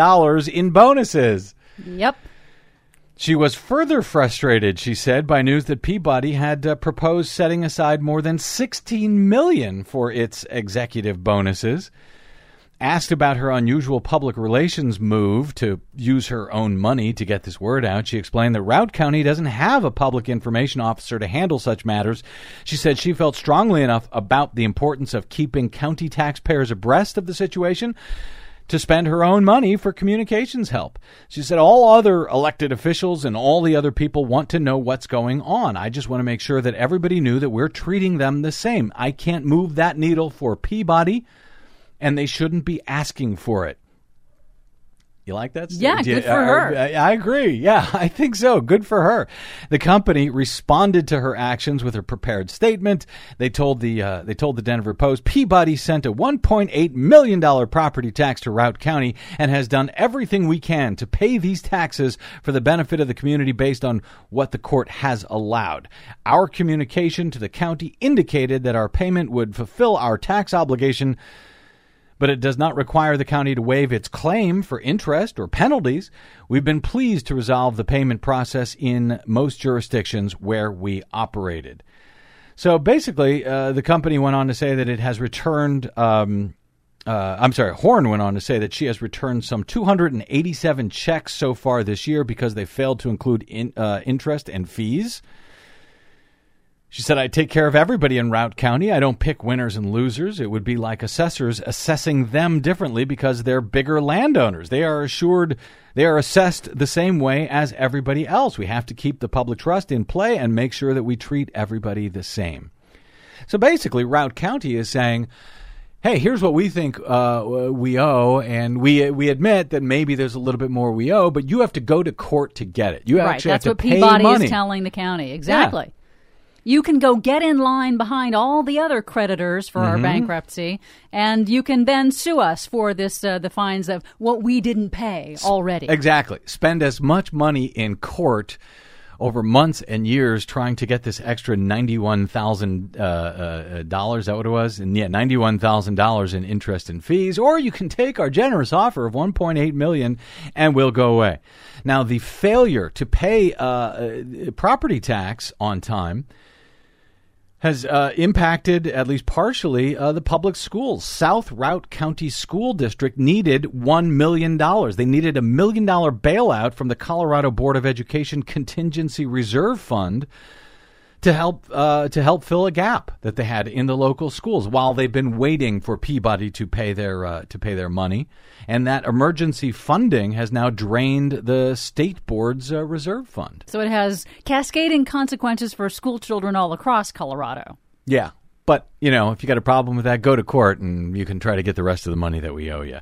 in bonuses. Yep. She was further frustrated, she said, by news that Peabody had uh, proposed setting aside more than 16 million for its executive bonuses. Asked about her unusual public relations move to use her own money to get this word out, she explained that Routt County doesn't have a public information officer to handle such matters. She said she felt strongly enough about the importance of keeping county taxpayers abreast of the situation to spend her own money for communications help. She said, All other elected officials and all the other people want to know what's going on. I just want to make sure that everybody knew that we're treating them the same. I can't move that needle for Peabody, and they shouldn't be asking for it. You like that? Steve? Yeah, good for her. I, I agree. Yeah, <laughs> I think so. Good for her. The company responded to her actions with a prepared statement. They told the uh, they told the Denver Post Peabody sent a 1.8 million dollar property tax to Routt County and has done everything we can to pay these taxes for the benefit of the community based on what the court has allowed. Our communication to the county indicated that our payment would fulfill our tax obligation but it does not require the county to waive its claim for interest or penalties. We've been pleased to resolve the payment process in most jurisdictions where we operated. So basically, uh, the company went on to say that it has returned um, uh, I'm sorry, Horn went on to say that she has returned some 287 checks so far this year because they failed to include in, uh, interest and fees. She said, I take care of everybody in Routt County. I don't pick winners and losers. It would be like assessors assessing them differently because they're bigger landowners. They are assured, they are assessed the same way as everybody else. We have to keep the public trust in play and make sure that we treat everybody the same. So basically, Routt County is saying, hey, here's what we think uh, we owe, and we we admit that maybe there's a little bit more we owe, but you have to go to court to get it. You right. actually That's have what to pay money.' That's what Peabody money. is telling the county. Exactly. You can go get in line behind all the other creditors for our Mhm. bankruptcy, and you can then sue us for this uh, the fines of what we didn't pay already. Exactly. Spend as much money in court over months and years trying to get this extra ninety-one thousand uh, uh, dollars. That what it was, and yeah, ninety-one thousand dollars in interest and fees. Or you can take our generous offer of one point eight million, and we'll go away. Now, the failure to pay uh, uh, property tax on time has uh, impacted, at least partially, uh, the public schools. South Routt County School District needed $1 million. They needed a million dollar bailout from the Colorado Board of Education Contingency Reserve Fund to help uh, to help fill a gap that they had in the local schools while they've been waiting for Peabody to pay their uh, to pay their money, and that emergency funding has now drained the state board's uh, reserve fund. So it has cascading consequences for school children all across Colorado. Yeah. But, you know, if you got a problem with that, go to court and you can try to get the rest of the money that we owe you.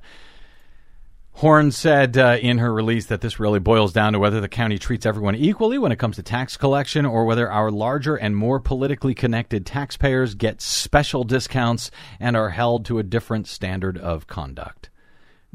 Horn said uh, in her release that this really boils down to whether the county treats everyone equally when it comes to tax collection or whether our larger and more politically connected taxpayers get special discounts and are held to a different standard of conduct.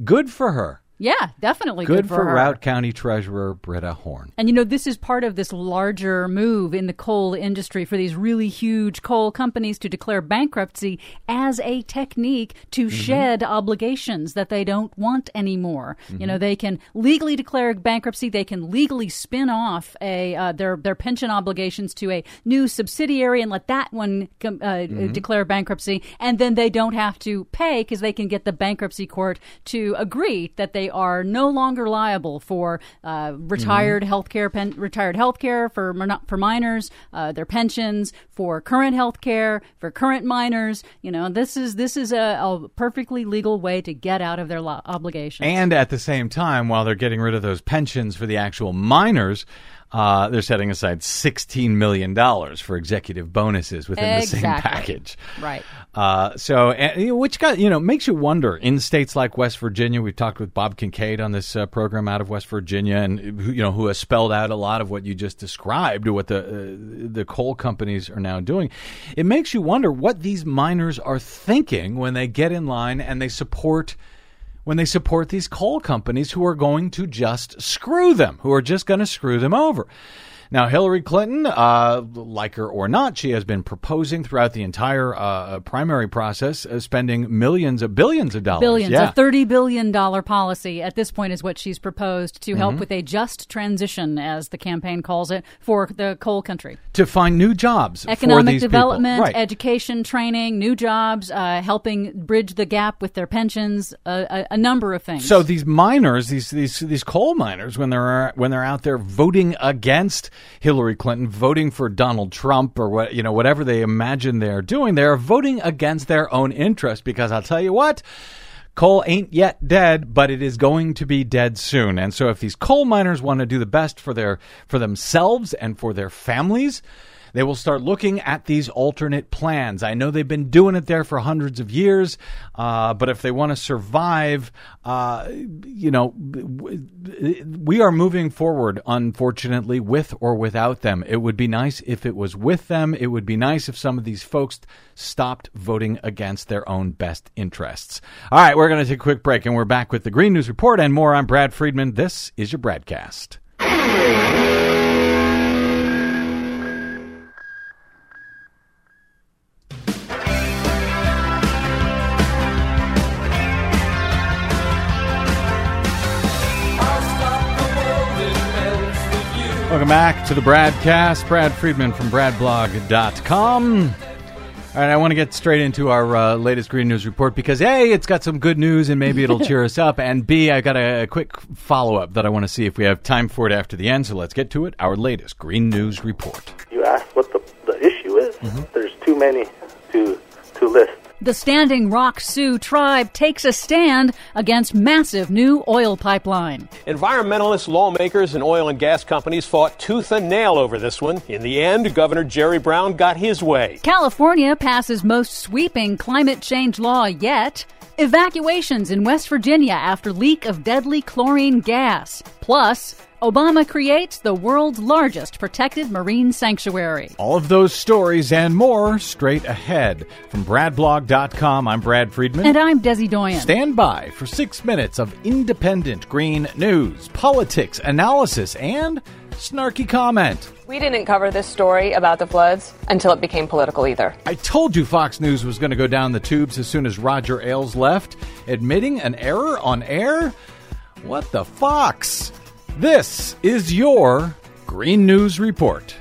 Good for her. Yeah, definitely Good, good, for, her. Routt County Treasurer Britta Horn. And you know, this is part of this larger move in the coal industry for these really huge coal companies to declare bankruptcy as a technique to Mm-hmm. shed obligations that they don't want anymore. You Mm-hmm. know, they can legally declare bankruptcy. They can legally spin off a uh, their their pension obligations to a new subsidiary and let that one uh, Mm-hmm. declare bankruptcy, and then they don't have to pay because they can get the bankruptcy court to agree that they are no longer liable for uh, retired health care, pen- retired health care for for miners, uh, their pensions, for current health care, for current miners. You know, this is this is a, a perfectly legal way to get out of their lo- obligations. And at the same time, while they're getting rid of those pensions for the actual miners, uh, they're setting aside $16 million for executive bonuses within the same package. Right. Uh, so, and, you know, which got, you know, makes you wonder in states like West Virginia, we've talked with Bob Kincaid on this uh, program out of West Virginia and, who, you know, who has spelled out a lot of what you just described, what the, uh, the coal companies are now doing. It makes you wonder what these miners are thinking when they get in line and they support when they support these coal companies who are going to just screw them, who are just going to screw them over. Now, Hillary Clinton, uh, like her or not, she has been proposing throughout the entire uh, primary process, uh, spending millions of billions of dollars. Billions, yeah. a thirty billion dollar policy at this point is what she's proposed to help Mhm. with a just transition, as the campaign calls it, for the coal country. to find new jobs for Economic development, Right. education, training, new jobs, uh, helping bridge the gap with their pensions, a, a number of things. So these miners, these these these coal miners, when they're when they're out there voting against Hillary Clinton, voting for Donald Trump, or what you know, whatever they imagine they're doing, they're voting against their own interest. Because I'll tell you what. Coal ain't yet dead, but it is going to be dead soon. And so if these coal miners want to do the best for their for themselves and for their families, they will start looking at these alternate plans. I know they've been doing it there for hundreds of years, uh, but if they want to survive, uh, you know, we are moving forward, unfortunately, with or without them. It would be nice if it was with them. It would be nice if some of these folks stopped voting against their own best interests. All right, we're going to take a quick break, and we're back with the Green News Report and more. I'm Brad Friedman. This is your Bradcast. Welcome back to the Bradcast. Brad Friedman from BradBlog.com. All right, I want to get straight into our uh, latest Green News report because A, it's got some good news and maybe it'll <laughs> cheer us up, and B, I got a, a quick follow up that I want to see if we have time for it after the end. So let's get to it. Our latest Green News report. You asked what the, the issue is. There's too many to to list. The Standing Rock Sioux tribe takes a stand against massive new oil pipeline. Environmentalists, lawmakers, and oil and gas companies fought tooth and nail over this one. In the end, Governor Jerry Brown got his way. California passes most sweeping climate change law yet. Evacuations in West Virginia after leak of deadly chlorine gas. Plus, Obama creates the world's largest protected marine sanctuary. All of those stories and more straight ahead. From BradBlog.com, I'm Brad Friedman. And I'm Desi Doyen. Stand by for six minutes of independent green news, politics, analysis, and snarky comment. We didn't cover this story about the floods until it became political either. I told you Fox News was going to go down the tubes as soon as Roger Ailes left, admitting an error on air? What the Fox? This is your Green News Report.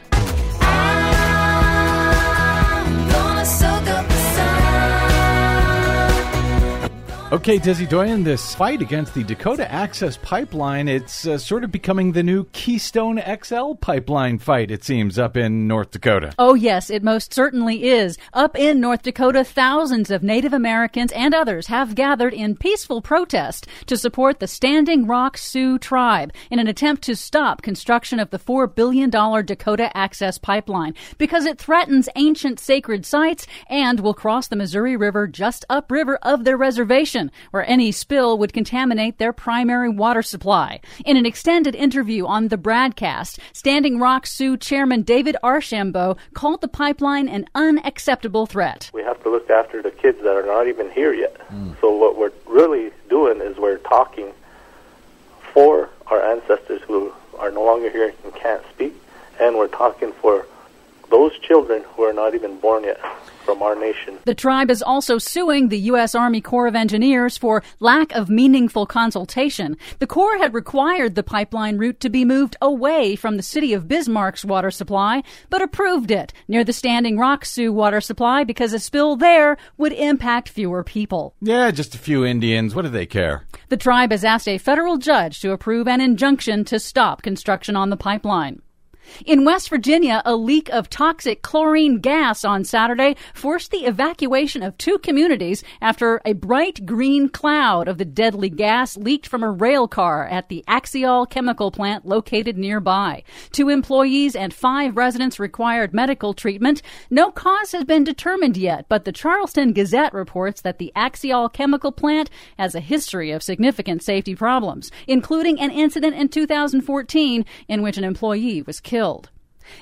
Okay, Desi Doyen, this fight against the Dakota Access Pipeline, it's uh, sort of becoming the new Keystone XL pipeline fight, it seems, up in North Dakota. Oh, yes, it most certainly is. Up in North Dakota, thousands of Native Americans and others have gathered in peaceful protest to support the Standing Rock Sioux tribe in an attempt to stop construction of the $4 billion Dakota Access Pipeline because it threatens ancient sacred sites and will cross the Missouri River just upriver of their reservation, where any spill would contaminate their primary water supply. In an extended interview on the BradCast, Standing Rock Sioux Chairman David Archambault called the pipeline an unacceptable threat. We have to look after the kids that are not even here yet. Hmm. So what we're really doing is we're talking for our ancestors who are no longer here and can't speak, and we're talking for those children who are not even born yet from our nation. The tribe is also suing the U.S. Army Corps of Engineers for lack of meaningful consultation. The Corps had required the pipeline route to be moved away from the city of Bismarck's water supply, but approved it near the Standing Rock Sioux water supply because a spill there would impact fewer people. Yeah, just a few Indians. What do they care? The tribe has asked a federal judge to approve an injunction to stop construction on the pipeline. In West Virginia, a leak of toxic chlorine gas on Saturday forced the evacuation of two communities after a bright green cloud of the deadly gas leaked from a rail car at the Axiall chemical plant located nearby. Two employees and five residents required medical treatment. No cause has been determined yet, but the Charleston Gazette reports that the Axiall chemical plant has a history of significant safety problems, including an incident in 2014 in which an employee was killed.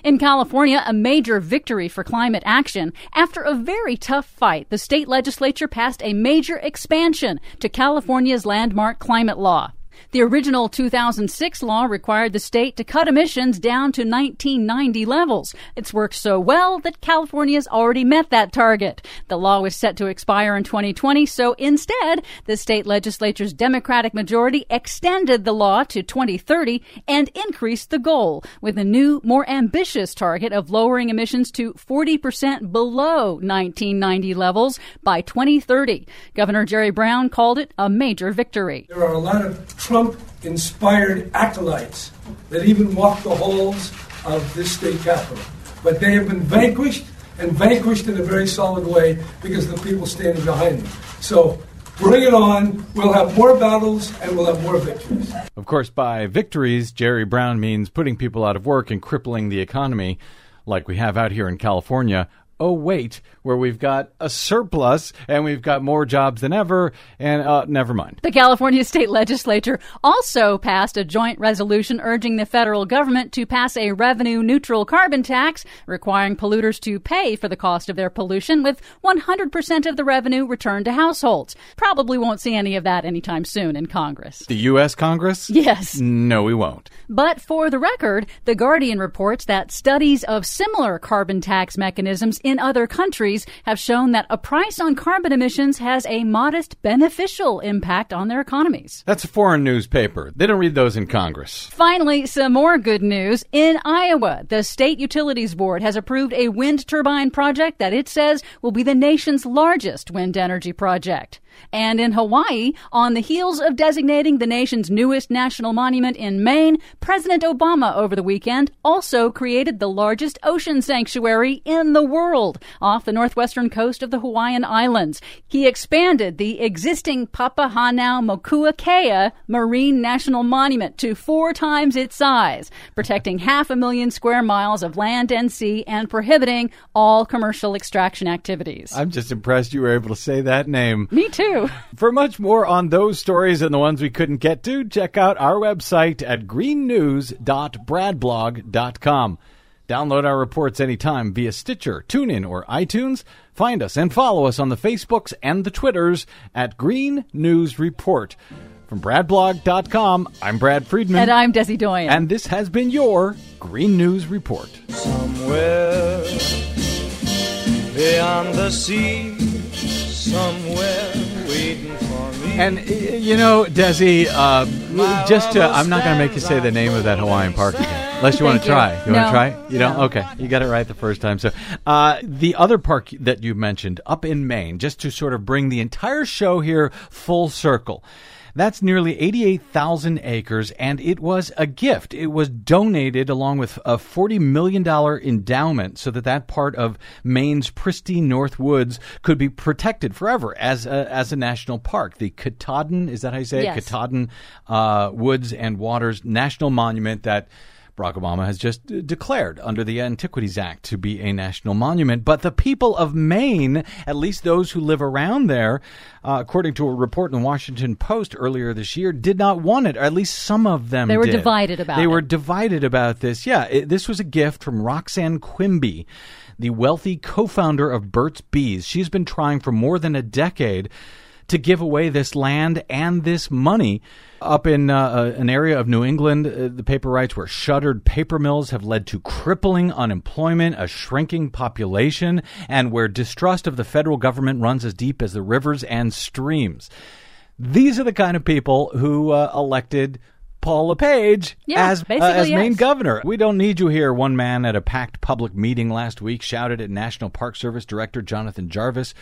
In California, a major victory for climate action. After a very tough fight, the state legislature passed a major expansion to California's landmark climate law. The original 2006 law required the state to cut emissions down to 1990 levels. It's worked so well that California's already met that target. The law was set to expire in 2020, so instead, the state legislature's Democratic majority extended the law to 2030 and increased the goal with a new, more ambitious target of lowering emissions to 40% below 1990 levels by 2030. Governor Jerry Brown called it a major victory. There are a lot of Trump inspired acolytes that even walk the halls of this state capitol. But they have been vanquished and vanquished in a very solid way because of the people standing behind them. So bring it on. We'll have more battles and we'll have more victories. Of course, by victories, Jerry Brown means putting people out of work and crippling the economy, like we have out here in California. Oh, wait, where we've got a surplus and we've got more jobs than ever, and uh, never mind. The California state legislature also passed a joint resolution urging the federal government to pass a revenue neutral carbon tax, requiring polluters to pay for the cost of their pollution, with 100% of the revenue returned to households. Probably won't see any of that anytime soon in Congress. The U.S. Congress? Yes. No, we won't. But for the record, The Guardian reports that studies of similar carbon tax mechanisms in other countries have shown that a price on carbon emissions has a modest beneficial impact on their economies. That's a foreign newspaper. They don't read those in Congress. Finally, some more good news. In Iowa, the State Utilities Board has approved a wind turbine project that it says will be the nation's largest wind energy project. And in Hawaii, on the heels of designating the nation's newest national monument in Maine, President Obama over the weekend also created the largest ocean sanctuary in the world off the northwestern coast of the Hawaiian Islands. He expanded the existing Papahanaumokuakea Marine National Monument to four times its size, protecting half a million square miles of land and sea and prohibiting all commercial extraction activities. I'm just impressed you were able to say that name. Me too. For much more on those stories and the ones we couldn't get to, check out our website at greennews.bradblog.com. Download our reports anytime via Stitcher, TuneIn, or iTunes. Find us and follow us on the Facebooks and the Twitters at Green News Report. From bradblog.com, I'm Brad Friedman. And I'm Desi Doyen. And this has been your Green News Report. Somewhere beyond the sea, somewhere waiting for me. And you know, Desi, uh, just to, I'm not going to make you say the name of that Hawaiian park again, unless you want to try. You want No. to try? You don't? No. Okay, you got it right the first time. So, uh, the other park that you mentioned up in Maine, just to sort of bring the entire show here full circle. That's nearly 88,000 acres, and it was a gift. It was donated along with a $40 million endowment so that that part of Maine's pristine North Woods could be protected forever as a, as a national park. The Katahdin, is that how you say Yes. it? Katahdin uh, Woods and Waters National Monument that Barack Obama has just declared under the Antiquities Act to be a national monument. But the people of Maine, at least those who live around there, uh, according to a report in the Washington Post earlier this year, did not want it, or at least some of them They were did. divided about They it. were divided about this. Yeah, it, this was a gift from Roxanne Quimby, the wealthy co-founder of Burt's Bees. She's been trying for more than a decade to give away this land and this money up in uh, uh, an area of New England. Uh, the paper writes where shuttered paper mills have led to crippling unemployment, a shrinking population, and where distrust of the federal government runs as deep as the rivers and streams. These are the kind of people who uh, elected Paul LePage Yeah, as, uh, as Maine governor. We don't need you here. One man at a packed public meeting last week shouted at National Park Service Director Jonathan Jarvis.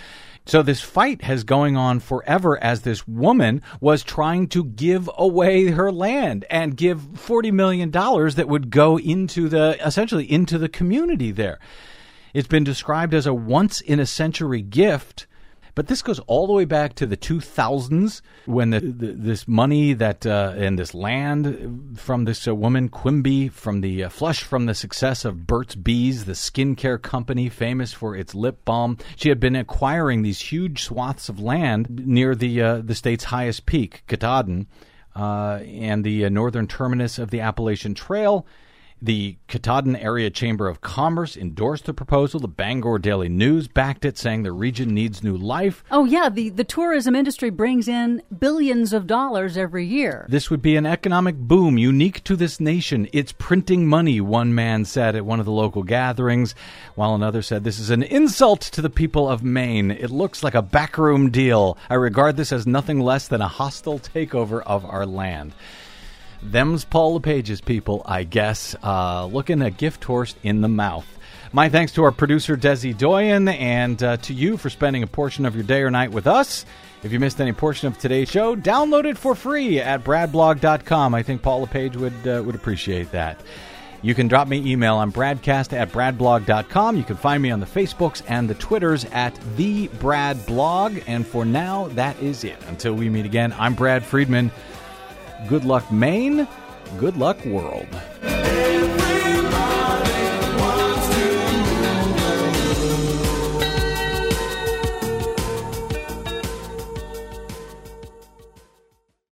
So this fight has going on forever as this woman was trying to give away her land and give $40 million that would go into the, essentially into the community there. It's been described as a once in a century gift. But this goes all the way back to the 2000s when the, the, this money that uh, and this land from this uh, woman Quimby from the uh, flush from the success of Burt's Bees, the skincare company famous for its lip balm. She had been acquiring these huge swaths of land near the uh, the state's highest peak, Katahdin, uh, and the uh, northern terminus of the Appalachian Trail. The Katahdin Area Chamber of Commerce endorsed the proposal. The Bangor Daily News backed it, saying the region needs new life. Oh yeah, the the tourism industry brings in billions of dollars every year. This would be an economic boom unique to this nation. It's printing money, one man said at one of the local gatherings, while another said this is an insult to the people of Maine. It looks like a backroom deal. I regard this as nothing less than a hostile takeover of our land. Them's Paul LePage's people, I guess, uh, looking a gift horse in the mouth. My thanks to our producer, Desi Doyen, and uh, to you for spending a portion of your day or night with us. If you missed any portion of today's show, download it for free at bradblog.com. I think Paul LePage would, uh, would appreciate that. You can drop me email on bradcast at bradblog.com. You can find me on the Facebooks and the Twitters at the Brad Blog. And for now, that is it. Until we meet again, I'm Brad Friedman. Good luck, Maine. Good luck, world.